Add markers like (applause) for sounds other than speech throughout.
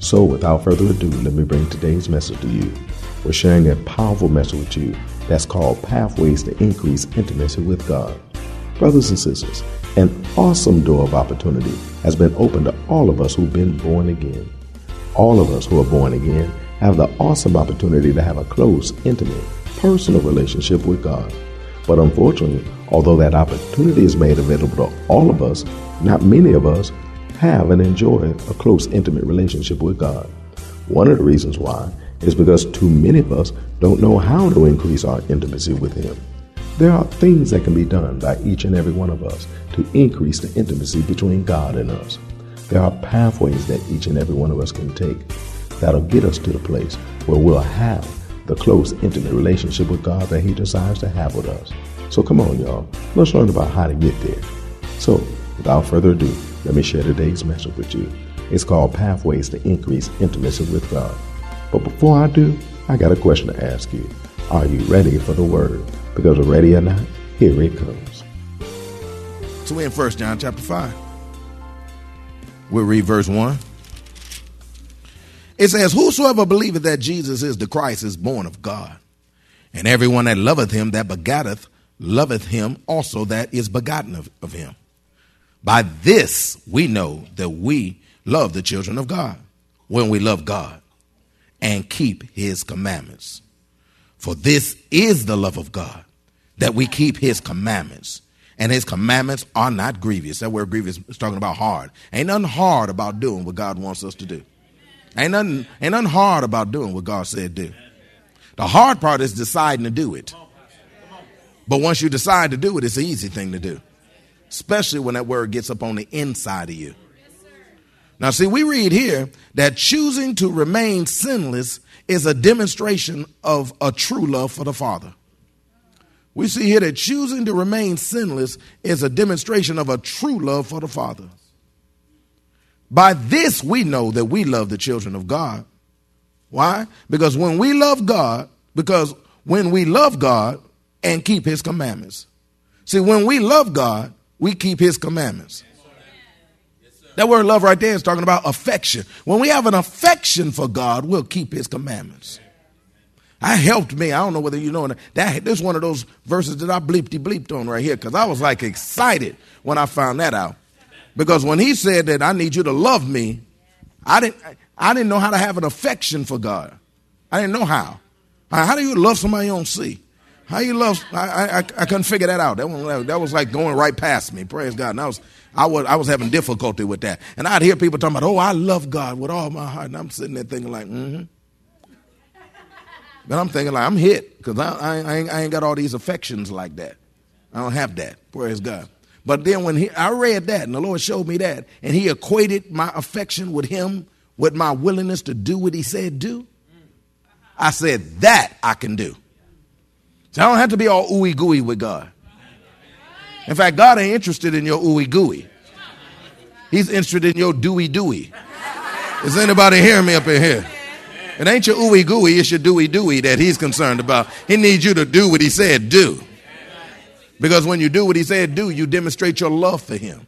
So, without further ado, let me bring today's message to you. We're sharing a powerful message with you that's called Pathways to Increase Intimacy with God. Brothers and sisters, an awesome door of opportunity has been opened to all of us who've been born again. All of us who are born again have the awesome opportunity to have a close, intimate, personal relationship with God. But unfortunately, although that opportunity is made available to all of us, not many of us have and enjoy a close, intimate relationship with God. One of the reasons why is because too many of us don't know how to increase our intimacy with Him. There are things that can be done by each and every one of us to increase the intimacy between God and us. There are pathways that each and every one of us can take that'll get us to the place where we'll have the close, intimate relationship with God that He desires to have with us. So come on, y'all. Let's learn about how to get there. So, without further ado, let me share today's message with you. It's called Pathways to Increase Intimacy with God. But before I do, I got a question to ask you. Are you ready for the word? Because ready or not, here it comes. So we're in 1 John chapter 5. We'll read verse 1. It says, Whosoever believeth that Jesus is the Christ is born of God. And everyone that loveth him that begotteth loveth him also that is begotten of, of him. By this we know that we love the children of God, when we love God and keep his commandments. For this is the love of God, that we keep his commandments. And his commandments are not grievous. That word grievous is talking about hard. Ain't nothing hard about doing what God wants us to do. Ain't nothing, ain't nothing hard about doing what God said do. The hard part is deciding to do it. But once you decide to do it, it's an easy thing to do especially when that word gets up on the inside of you. Now, see, we read here that choosing to remain sinless is a demonstration of a true love for the Father. We see here that choosing to remain sinless is a demonstration of a true love for the Father. By this, we know that we love the children of God. Why? Because when we love God, because when we love God and keep His commandments. See, when we love God, we keep his commandments. That word love right there is talking about affection. When we have an affection for God, we'll keep his commandments. I helped me. I don't know whether you know that. this is one of those verses that I bleepty bleeped on right here because I was like excited when I found that out. Because when he said that I need you to love me, I didn't I didn't know how to have an affection for God. I didn't know how. How do you love somebody you don't see? How you love? I, I, I couldn't figure that out. That was, that was like going right past me. Praise God. And I was, I was, I was having difficulty with that. And I'd hear people talking about, oh, I love God with all my heart. And I'm sitting there thinking like, mm-hmm. But I'm thinking like, I'm hit because I, I, I, ain't, I ain't got all these affections like that. I don't have that. Praise God. But then when he, I read that and the Lord showed me that and he equated my affection with him with my willingness to do what he said do, I said, that I can do. So I don't have to be all ooey gooey with God. In fact, God ain't interested in your ooey gooey. He's interested in your dewey dewey. Is anybody hearing me up in here? It ain't your ooey gooey, it's your dewey dewey that he's concerned about. He needs you to do what he said do. Because when you do what he said do, you demonstrate your love for him.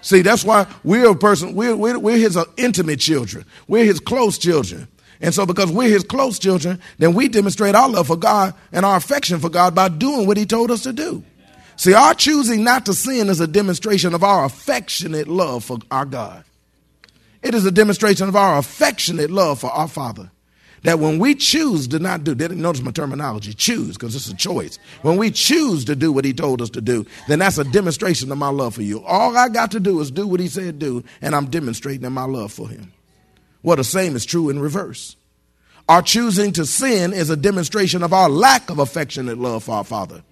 See, that's why we're a person, we're, we're, we're his intimate children, we're his close children. And so, because we're his close children, then we demonstrate our love for God and our affection for God by doing what he told us to do. See, our choosing not to sin is a demonstration of our affectionate love for our God. It is a demonstration of our affectionate love for our Father. That when we choose to not do, notice my terminology, choose, because it's a choice. When we choose to do what he told us to do, then that's a demonstration of my love for you. All I got to do is do what he said do, and I'm demonstrating my love for him. Well, the same is true in reverse. Our choosing to sin is a demonstration of our lack of affectionate love for our Father.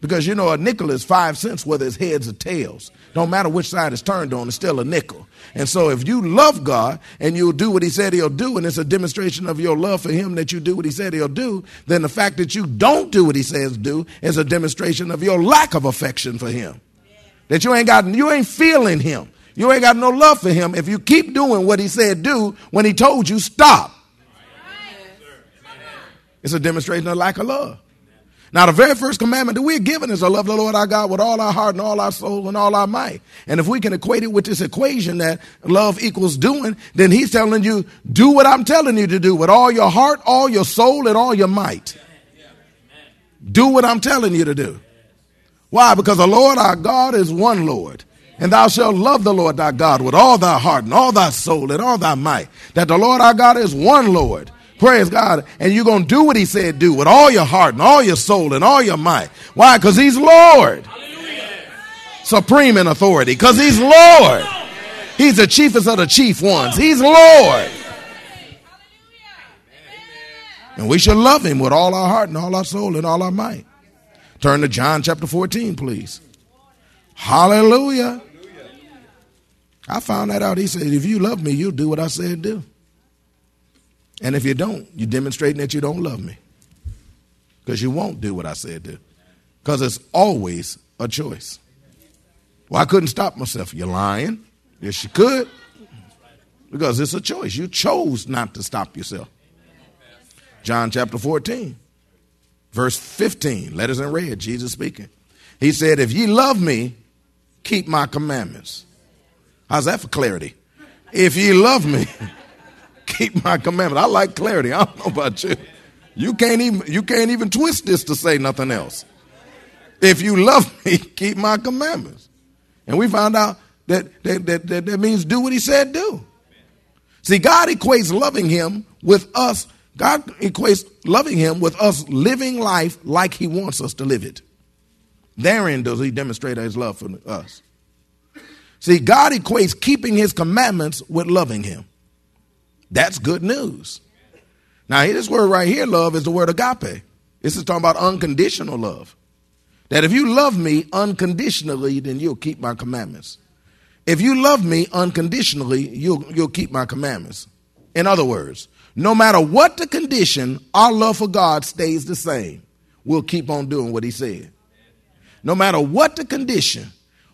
Because you know, a nickel is five cents whether it's heads or tails. Don't matter which side it's turned on, it's still a nickel. And so if you love God and you'll do what he said he'll do, and it's a demonstration of your love for him that you do what he said he'll do, then the fact that you don't do what he says do is a demonstration of your lack of affection for him. That you ain't got you ain't feeling him. You ain't got no love for him if you keep doing what he said do when he told you stop. It's a demonstration of lack of love. Now, the very first commandment that we're given is to love the Lord our God with all our heart and all our soul and all our might. And if we can equate it with this equation that love equals doing, then he's telling you, do what I'm telling you to do with all your heart, all your soul, and all your might. Do what I'm telling you to do. Why? Because the Lord our God is one Lord. And thou shalt love the Lord thy God with all thy heart and all thy soul and all thy might. That the Lord our God is one Lord. Praise God. And you're going to do what he said do with all your heart and all your soul and all your might. Why? Because he's Lord. Hallelujah. Supreme in authority. Because he's Lord. He's the chiefest of the chief ones. He's Lord. And we should love him with all our heart and all our soul and all our might. Turn to John chapter 14, please. Hallelujah. I found that out. He said, If you love me, you'll do what I said do. And if you don't, you're demonstrating that you don't love me. Because you won't do what I said do. Because it's always a choice. Well, I couldn't stop myself. You're lying. Yes, you could. Because it's a choice. You chose not to stop yourself. John chapter 14, verse 15, letters in red, Jesus speaking. He said, If ye love me, keep my commandments. How's that for clarity? If ye love me, (laughs) keep my commandments. I like clarity. I don't know about you. You can't even you can't even twist this to say nothing else. If you love (laughs) me, keep my commandments. And we found out that that, that, that, that means do what he said do. See, God equates loving him with us. God equates loving him with us living life like he wants us to live it. Therein does he demonstrate his love for us. See, God equates keeping his commandments with loving him. That's good news. Now, this word right here, love, is the word agape. This is talking about unconditional love. That if you love me unconditionally, then you'll keep my commandments. If you love me unconditionally, you'll, you'll keep my commandments. In other words, no matter what the condition, our love for God stays the same. We'll keep on doing what He said. No matter what the condition,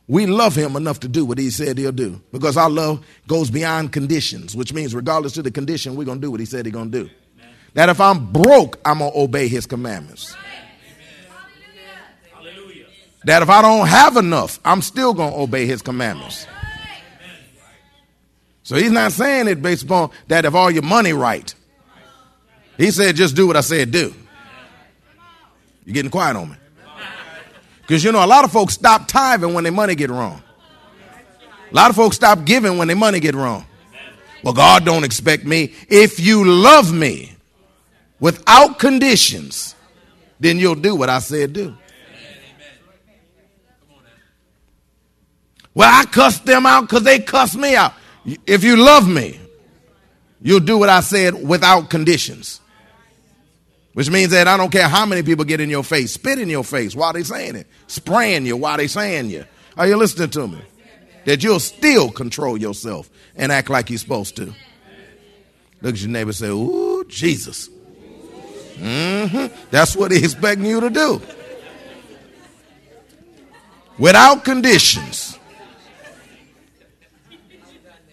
we love him enough to do what he said he'll do because our love goes beyond conditions, which means regardless of the condition, we're going to do what he said he's going to do. Amen. That if I'm broke, I'm going to obey his commandments. Amen. That if I don't have enough, I'm still going to obey his commandments. So he's not saying it based upon that if all your money right. He said, just do what I said do. You're getting quiet on me. Because you know, a lot of folks stop tithing when their money get wrong. A lot of folks stop giving when their money get wrong. Well, God don't expect me. If you love me without conditions, then you'll do what I said do. Well, I cussed them out because they cussed me out. If you love me, you'll do what I said without conditions. Which means that I don't care how many people get in your face, spit in your face while they saying it, spraying you while they saying you. Are you listening to me? That you'll still control yourself and act like you're supposed to. Look at your neighbor say, Ooh, Jesus. Mm-hmm. That's what he's expecting you to do. Without conditions.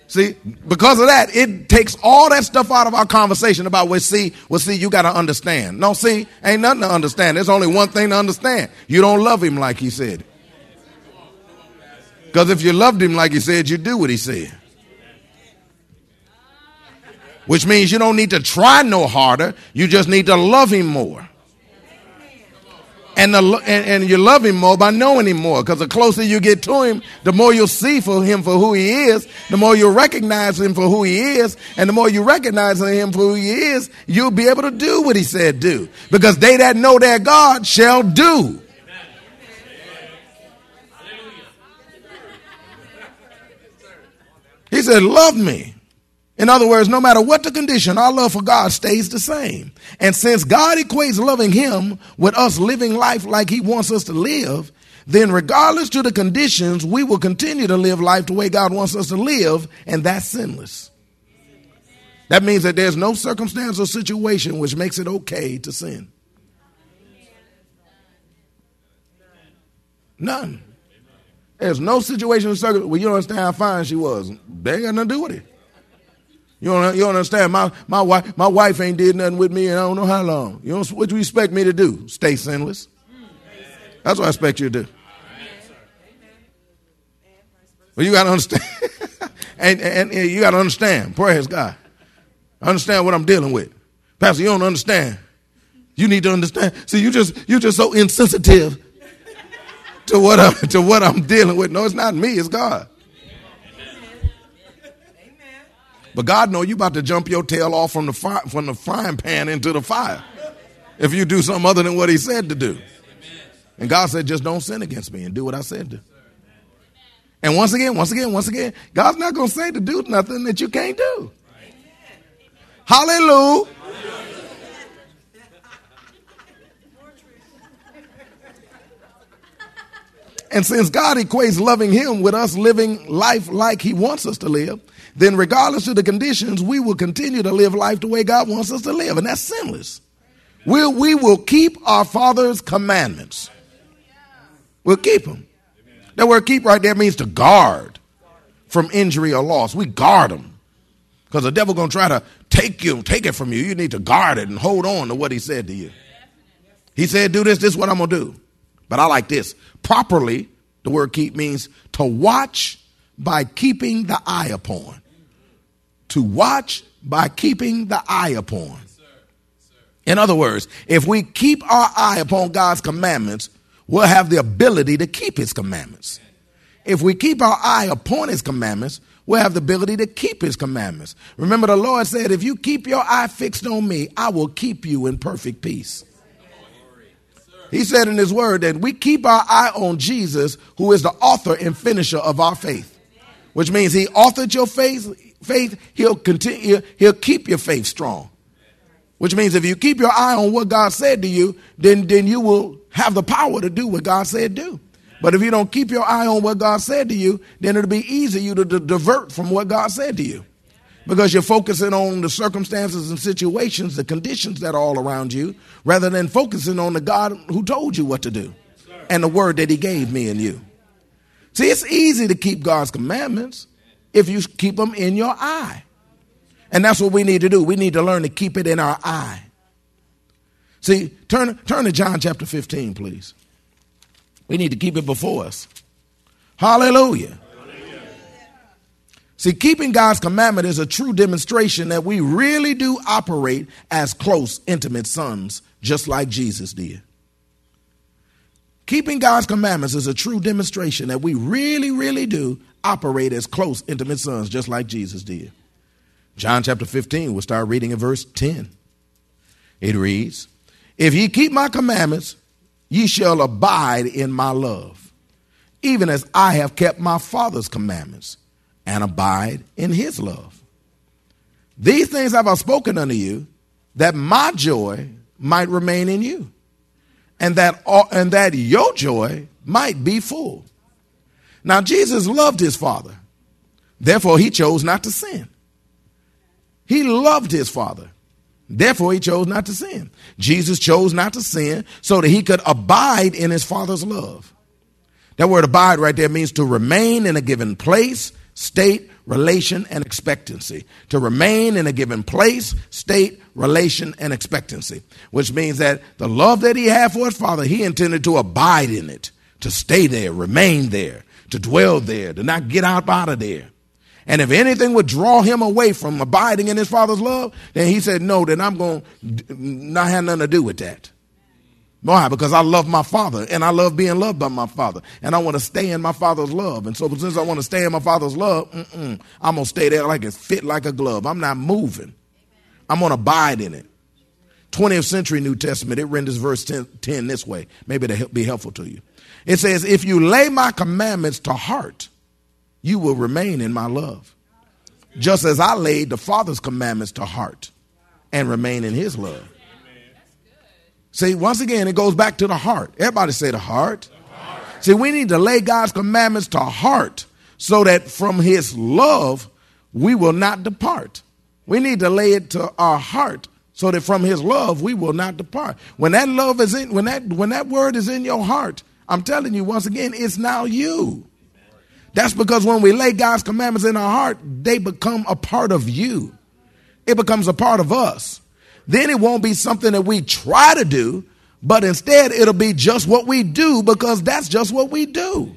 See, because of that, it takes all that stuff out of our conversation about what see, well, see, you gotta understand. No, see, ain't nothing to understand. There's only one thing to understand. You don't love him like he said. Because if you loved him like he said, you do what he said. Which means you don't need to try no harder, you just need to love him more. And, the, and, and you love him more by knowing him more. Because the closer you get to him, the more you'll see for him for who he is, the more you'll recognize him for who he is, and the more you recognize him for who he is, you'll be able to do what he said do. Because they that know their God shall do. He said, Love me. In other words, no matter what the condition, our love for God stays the same. And since God equates loving Him with us living life like He wants us to live, then regardless to the conditions, we will continue to live life the way God wants us to live, and that's sinless. That means that there's no circumstance or situation which makes it okay to sin. None. There's no situation or circumstance. Well, you don't understand how fine she was. They ain't got nothing to do with it. You don't, you don't understand. My, my, wife, my wife ain't did nothing with me and I don't know how long. You know, what do you expect me to do? Stay sinless? That's what I expect you to do. But you got to understand. (laughs) and, and, and, you got to understand. Praise God. understand what I'm dealing with. Pastor, you don't understand. You need to understand. See, you just you're just so insensitive to what I'm to what I'm dealing with. No, it's not me, it's God. But God know you about to jump your tail off from the fire, from the frying pan into the fire if you do something other than what He said to do. And God said, just don't sin against me and do what I said to. And once again, once again, once again, God's not going to say to do nothing that you can't do. Hallelujah. And since God equates loving Him with us living life like He wants us to live, then regardless of the conditions, we will continue to live life the way God wants us to live, and that's sinless. We'll, we will keep our Father's commandments. We'll keep them. That word keep right there means to guard from injury or loss. We guard them. Because the devil going to try to take you, take it from you. You need to guard it and hold on to what he said to you. He said, do this, this is what I'm going to do. But I like this. Properly, the word keep means to watch by keeping the eye upon to watch by keeping the eye upon. In other words, if we keep our eye upon God's commandments, we'll have the ability to keep his commandments. If we keep our eye upon his commandments, we'll have the ability to keep his commandments. Remember, the Lord said, If you keep your eye fixed on me, I will keep you in perfect peace. He said in his word that we keep our eye on Jesus, who is the author and finisher of our faith, which means he authored your faith, faith, he'll continue, he'll keep your faith strong. Which means if you keep your eye on what God said to you, then, then you will have the power to do what God said do. But if you don't keep your eye on what God said to you, then it'll be easy you to, to divert from what God said to you. Because you're focusing on the circumstances and situations, the conditions that are all around you, rather than focusing on the God who told you what to do and the word that he gave me and you. See, it's easy to keep God's commandments if you keep them in your eye. And that's what we need to do. We need to learn to keep it in our eye. See, turn, turn to John chapter 15, please. We need to keep it before us. Hallelujah. Hallelujah. See, keeping God's commandment is a true demonstration that we really do operate as close, intimate sons, just like Jesus did. Keeping God's commandments is a true demonstration that we really, really do operate as close, intimate sons, just like Jesus did. John chapter 15, we'll start reading in verse 10. It reads, If ye keep my commandments, ye shall abide in my love, even as I have kept my Father's commandments and abide in his love. These things have I spoken unto you, that my joy might remain in you, and that, all, and that your joy might be full. Now, Jesus loved his father. Therefore, he chose not to sin. He loved his father. Therefore, he chose not to sin. Jesus chose not to sin so that he could abide in his father's love. That word abide right there means to remain in a given place, state, relation, and expectancy. To remain in a given place, state, relation, and expectancy. Which means that the love that he had for his father, he intended to abide in it, to stay there, remain there, to dwell there, to not get out, out of there. And if anything would draw him away from abiding in his father's love, then he said, No, then I'm going to not have nothing to do with that. Why? Because I love my father and I love being loved by my father. And I want to stay in my father's love. And so since I want to stay in my father's love, I'm going to stay there like it fit like a glove. I'm not moving. I'm going to abide in it. 20th century New Testament, it renders verse 10, 10 this way. Maybe it'll be helpful to you. It says, If you lay my commandments to heart, you will remain in my love. Just as I laid the Father's commandments to heart and remain in his love. See, once again, it goes back to the heart. Everybody say the heart. the heart. See, we need to lay God's commandments to heart so that from his love we will not depart. We need to lay it to our heart so that from his love we will not depart. When that love is in when that when that word is in your heart, I'm telling you once again, it's now you. That's because when we lay God's commandments in our heart, they become a part of you. It becomes a part of us then it won't be something that we try to do, but instead it'll be just what we do because that's just what we do.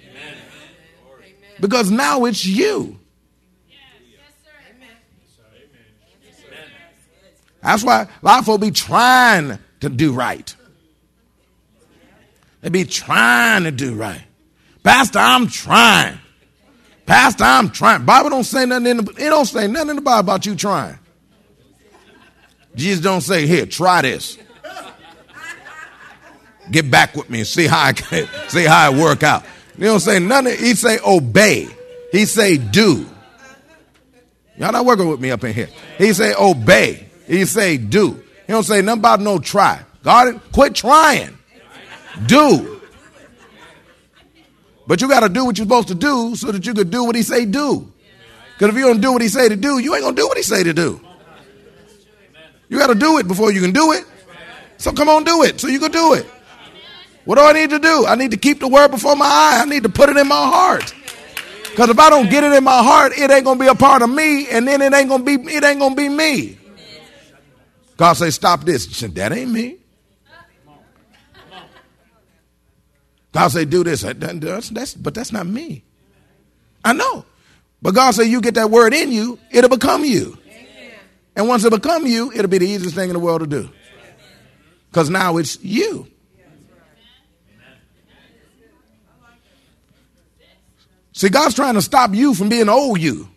Because now it's you. That's why a lot of folk be trying to do right. They be trying to do right. Pastor, I'm trying. Pastor, I'm trying. Bible don't say nothing in the, it don't say nothing in the Bible about you trying. Jesus don't say, here, try this. Get back with me and see how I can, (laughs) see how it work out. He don't say nothing. He say obey. He say do. Y'all not working with me up in here. He say obey. He say do. He don't say nothing about no try. God, quit trying. Do. But you got to do what you're supposed to do so that you could do what he say do. Because if you don't do what he say to do, you ain't gonna do what he say to do. You got to do it before you can do it. So come on, do it so you can do it. What do I need to do? I need to keep the word before my eye. I need to put it in my heart. Because if I don't get it in my heart, it ain't gonna be a part of me, and then it ain't gonna be it ain't gonna be me. God say, stop this. Said, that ain't me. God say, do this. That's, that's, but that's not me. I know. But God say, you get that word in you, it'll become you. And once it become you, it'll be the easiest thing in the world to do. Because now it's you. See, God's trying to stop you from being old you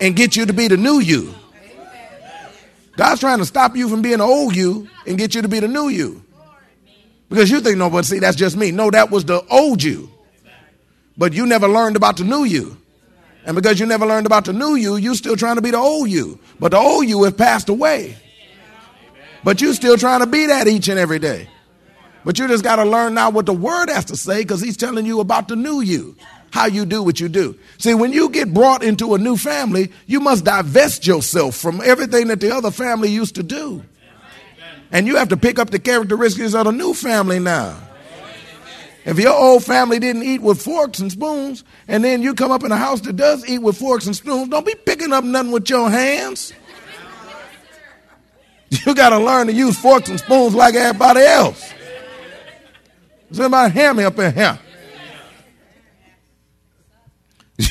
and get you to be the new you. God's trying to stop you from being old you and get you to be the new you. Because you think, no, but see, that's just me. No, that was the old you. But you never learned about the new you. And because you never learned about the new you, you're still trying to be the old you. But the old you has passed away. But you're still trying to be that each and every day. But you just got to learn now what the word has to say because he's telling you about the new you, how you do what you do. See, when you get brought into a new family, you must divest yourself from everything that the other family used to do. And you have to pick up the characteristics of the new family now. If your old family didn't eat with forks and spoons, and then you come up in a house that does eat with forks and spoons, don't be picking up nothing with your hands. You got to learn to use forks and spoons like everybody else. Somebody hear me up in here. (laughs)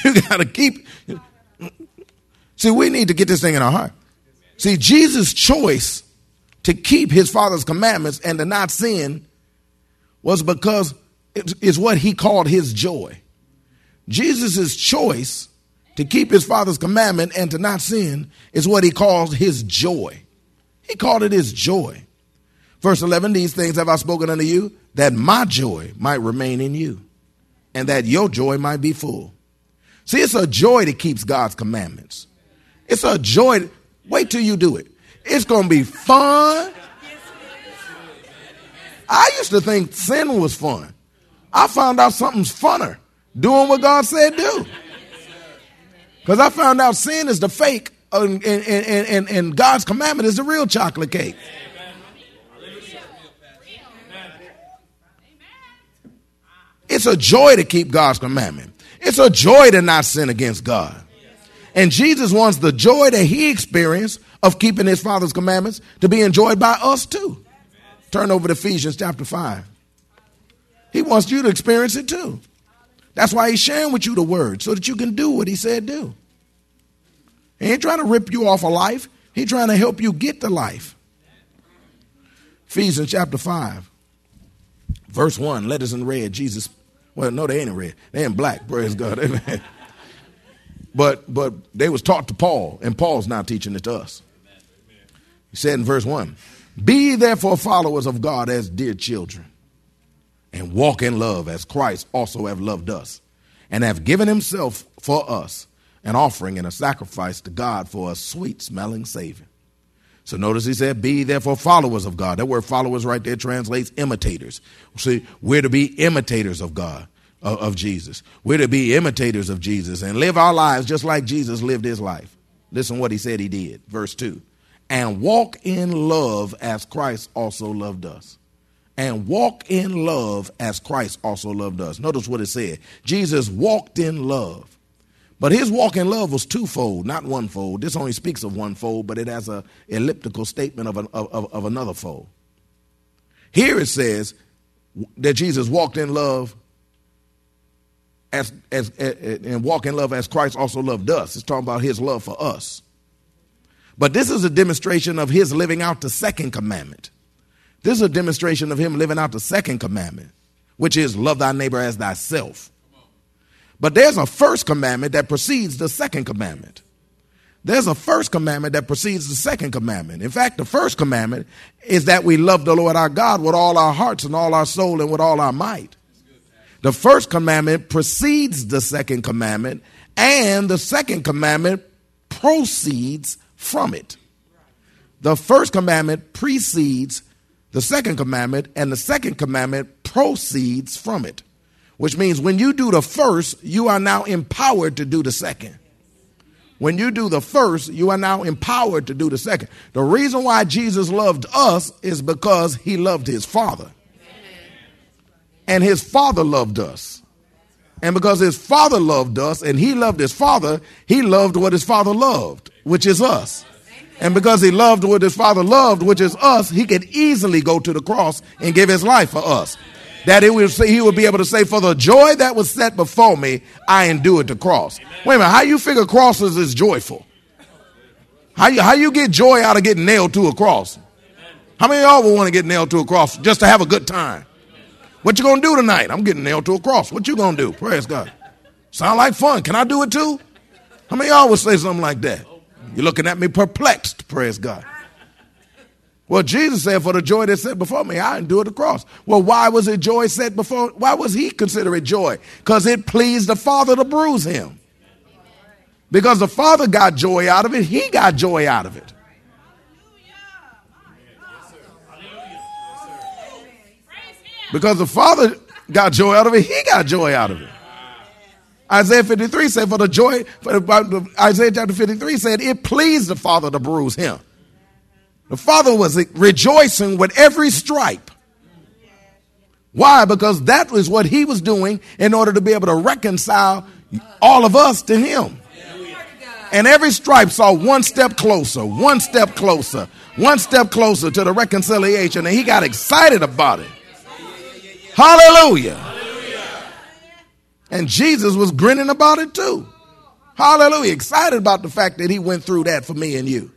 You got to keep. See, we need to get this thing in our heart. See, Jesus' choice to keep his father's commandments and to not sin was because is what he called his joy. Jesus' choice to keep his father's commandment and to not sin is what he calls his joy. He called it his joy. Verse 11 These things have I spoken unto you, that my joy might remain in you, and that your joy might be full. See, it's a joy that keeps God's commandments. It's a joy. Wait till you do it. It's going to be fun. I used to think sin was fun. I found out something's funner doing what God said do. Because I found out sin is the fake and, and, and, and, God's commandment is the real chocolate cake. It's a joy to keep God's commandment. It's a joy to not sin against God. And Jesus wants the joy that he experienced of keeping his father's commandments to be enjoyed by us too. Turn over to Ephesians chapter 5. He wants you to experience it too. That's why he's sharing with you the word so that you can do what he said do. He ain't trying to rip you off of life. He's trying to help you get to life. Ephesians chapter 5, verse 1, letters in red, Jesus, well, no, they ain't in red. They in black, praise God. (laughs) Amen. But, but they was taught to Paul, and Paul's now teaching it to us. He said in verse 1, Be therefore followers of God as dear children, and walk in love as Christ also have loved us, and have given himself for us, an offering and a sacrifice to God for a sweet smelling Savior. So notice he said, Be therefore followers of God. That word followers right there translates imitators. See, we're to be imitators of God, of, of Jesus. We're to be imitators of Jesus and live our lives just like Jesus lived his life. Listen what he said he did. Verse 2 And walk in love as Christ also loved us. And walk in love as Christ also loved us. Notice what it said. Jesus walked in love. But his walk in love was twofold, not one fold. This only speaks of one fold, but it has a elliptical statement of, an, of, of another fold. Here it says that Jesus walked in love as, as, as, and walk in love as Christ also loved us. It's talking about his love for us. But this is a demonstration of his living out the second commandment. This is a demonstration of him living out the second commandment, which is love thy neighbor as thyself. But there's a first commandment that precedes the second commandment. There's a first commandment that precedes the second commandment. In fact, the first commandment is that we love the Lord our God with all our hearts and all our soul and with all our might. The first commandment precedes the second commandment, and the second commandment proceeds from it. The first commandment precedes the second commandment, and the second commandment proceeds from it which means when you do the first, you are now empowered to do the second. When you do the first, you are now empowered to do the second. The reason why Jesus loved us is because he loved his Father. And his Father loved us. And because his Father loved us and he loved his Father, he loved what his Father loved, which is us. And because he loved what his Father loved, which is us, he could easily go to the cross and give his life for us that it say, he will be able to say, For the joy that was set before me, I endured the cross. Wait a minute, how you figure crosses is joyful? How you, how you get joy out of getting nailed to a cross? How many y'all would want to get nailed to a cross just to have a good time? What you gonna do tonight? I'm getting nailed to a cross. What you gonna do? Praise God. Sound like fun. Can I do it too? How many y'all would say something like that? You're looking at me perplexed, praise God. Well, Jesus said, For the joy that set before me, I endured the cross. Well, why was it joy set before? Why was he consider it joy? Because it pleased the Father to bruise him. Because the Father got joy out of it, he got joy out of it. Because the Father got joy out of it, he got joy out of it. Isaiah 53 said, For the joy, for the, Isaiah chapter 53 said, It pleased the Father to bruise him. The father was rejoicing with every stripe. Why? Because that was what he was doing in order to be able to reconcile all of us to him. And every stripe saw one step closer, one step closer, one step closer to the reconciliation. And he got excited about it. Hallelujah. And Jesus was grinning about it too. Hallelujah. Excited about the fact that he went through that for me and you.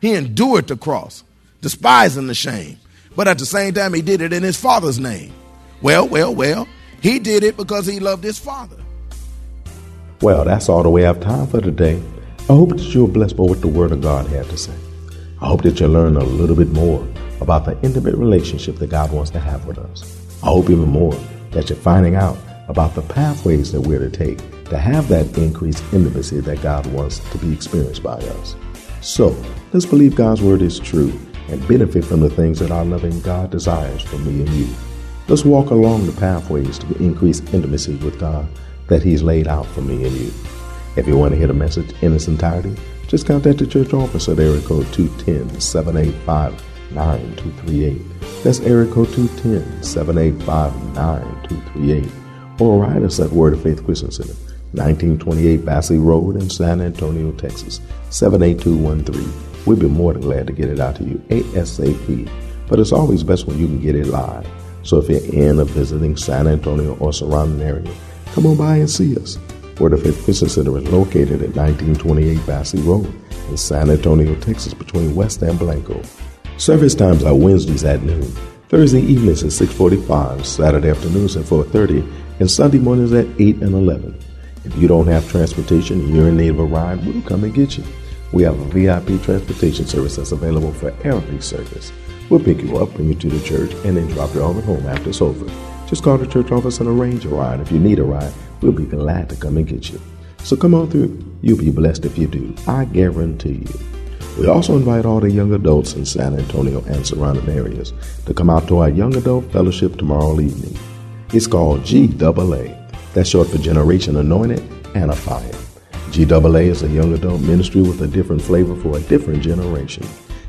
He endured the cross, despising the shame. But at the same time, he did it in his father's name. Well, well, well, he did it because he loved his father. Well, that's all the way I have time for today. I hope that you're blessed by what the Word of God had to say. I hope that you learn a little bit more about the intimate relationship that God wants to have with us. I hope even more that you're finding out about the pathways that we're to take to have that increased intimacy that God wants to be experienced by us. So, let's believe God's word is true and benefit from the things that our loving God desires for me and you. Let's walk along the pathways to increase intimacy with God that He's laid out for me and you. If you want to hear the message in its entirety, just contact the church office at area code 210 785 9238. That's area code 210 785 9238. Or write us at Word of Faith Christian Center. 1928 Basse Road in San Antonio, Texas, 78213. We'd be more than glad to get it out to you ASAP, but it's always best when you can get it live. So if you're in or visiting San Antonio or surrounding area, come on by and see us. Word of Faith Christian Center is located at 1928 Basse Road in San Antonio, Texas, between West and Blanco. Service times are Wednesdays at noon, Thursday evenings at 6:45, Saturday afternoons at 4:30, and Sunday mornings at 8 and 11. If you don't have transportation and you're in need of a ride, we'll come and get you. We have a VIP transportation service that's available for every service. We'll pick you up, bring you to the church, and then drop you off at home after it's over. Just call the church office and arrange a ride. If you need a ride, we'll be glad to come and get you. So come on through. You'll be blessed if you do. I guarantee you. We also invite all the young adults in San Antonio and surrounding areas to come out to our Young Adult Fellowship tomorrow evening. It's called GAA. That's short for Generation Anointed and a Fire. GAA is a young adult ministry with a different flavor for a different generation.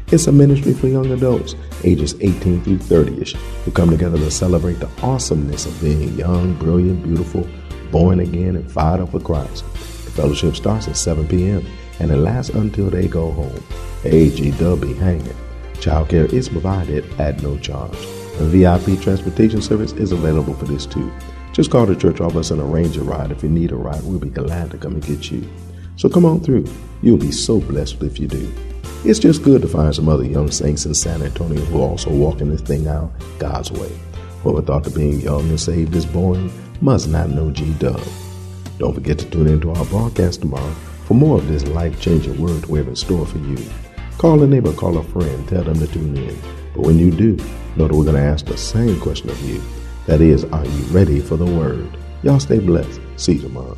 It's a ministry for young adults, ages 18 through 30 ish, who come together to celebrate the awesomeness of being young, brilliant, beautiful, born again, and fired up for Christ. The fellowship starts at 7 p.m. and it lasts until they go home. AGW hanging. Childcare is provided at no charge. VIP transportation service is available for this too. Just call the church office and arrange a ride. If you need a ride, we'll be glad to come and get you. So come on through. You'll be so blessed if you do. It's just good to find some other young saints in San Antonio who are also walking this thing out God's way. Whoever thought that being young and saved is boring must not know G Dub. Don't forget to tune into our broadcast tomorrow for more of this life changing word we have in store for you. Call a neighbor, call a friend, tell them to tune in. But when you do, know that we're going to ask the same question of you that is, are you ready for the word? Y'all stay blessed. See you tomorrow.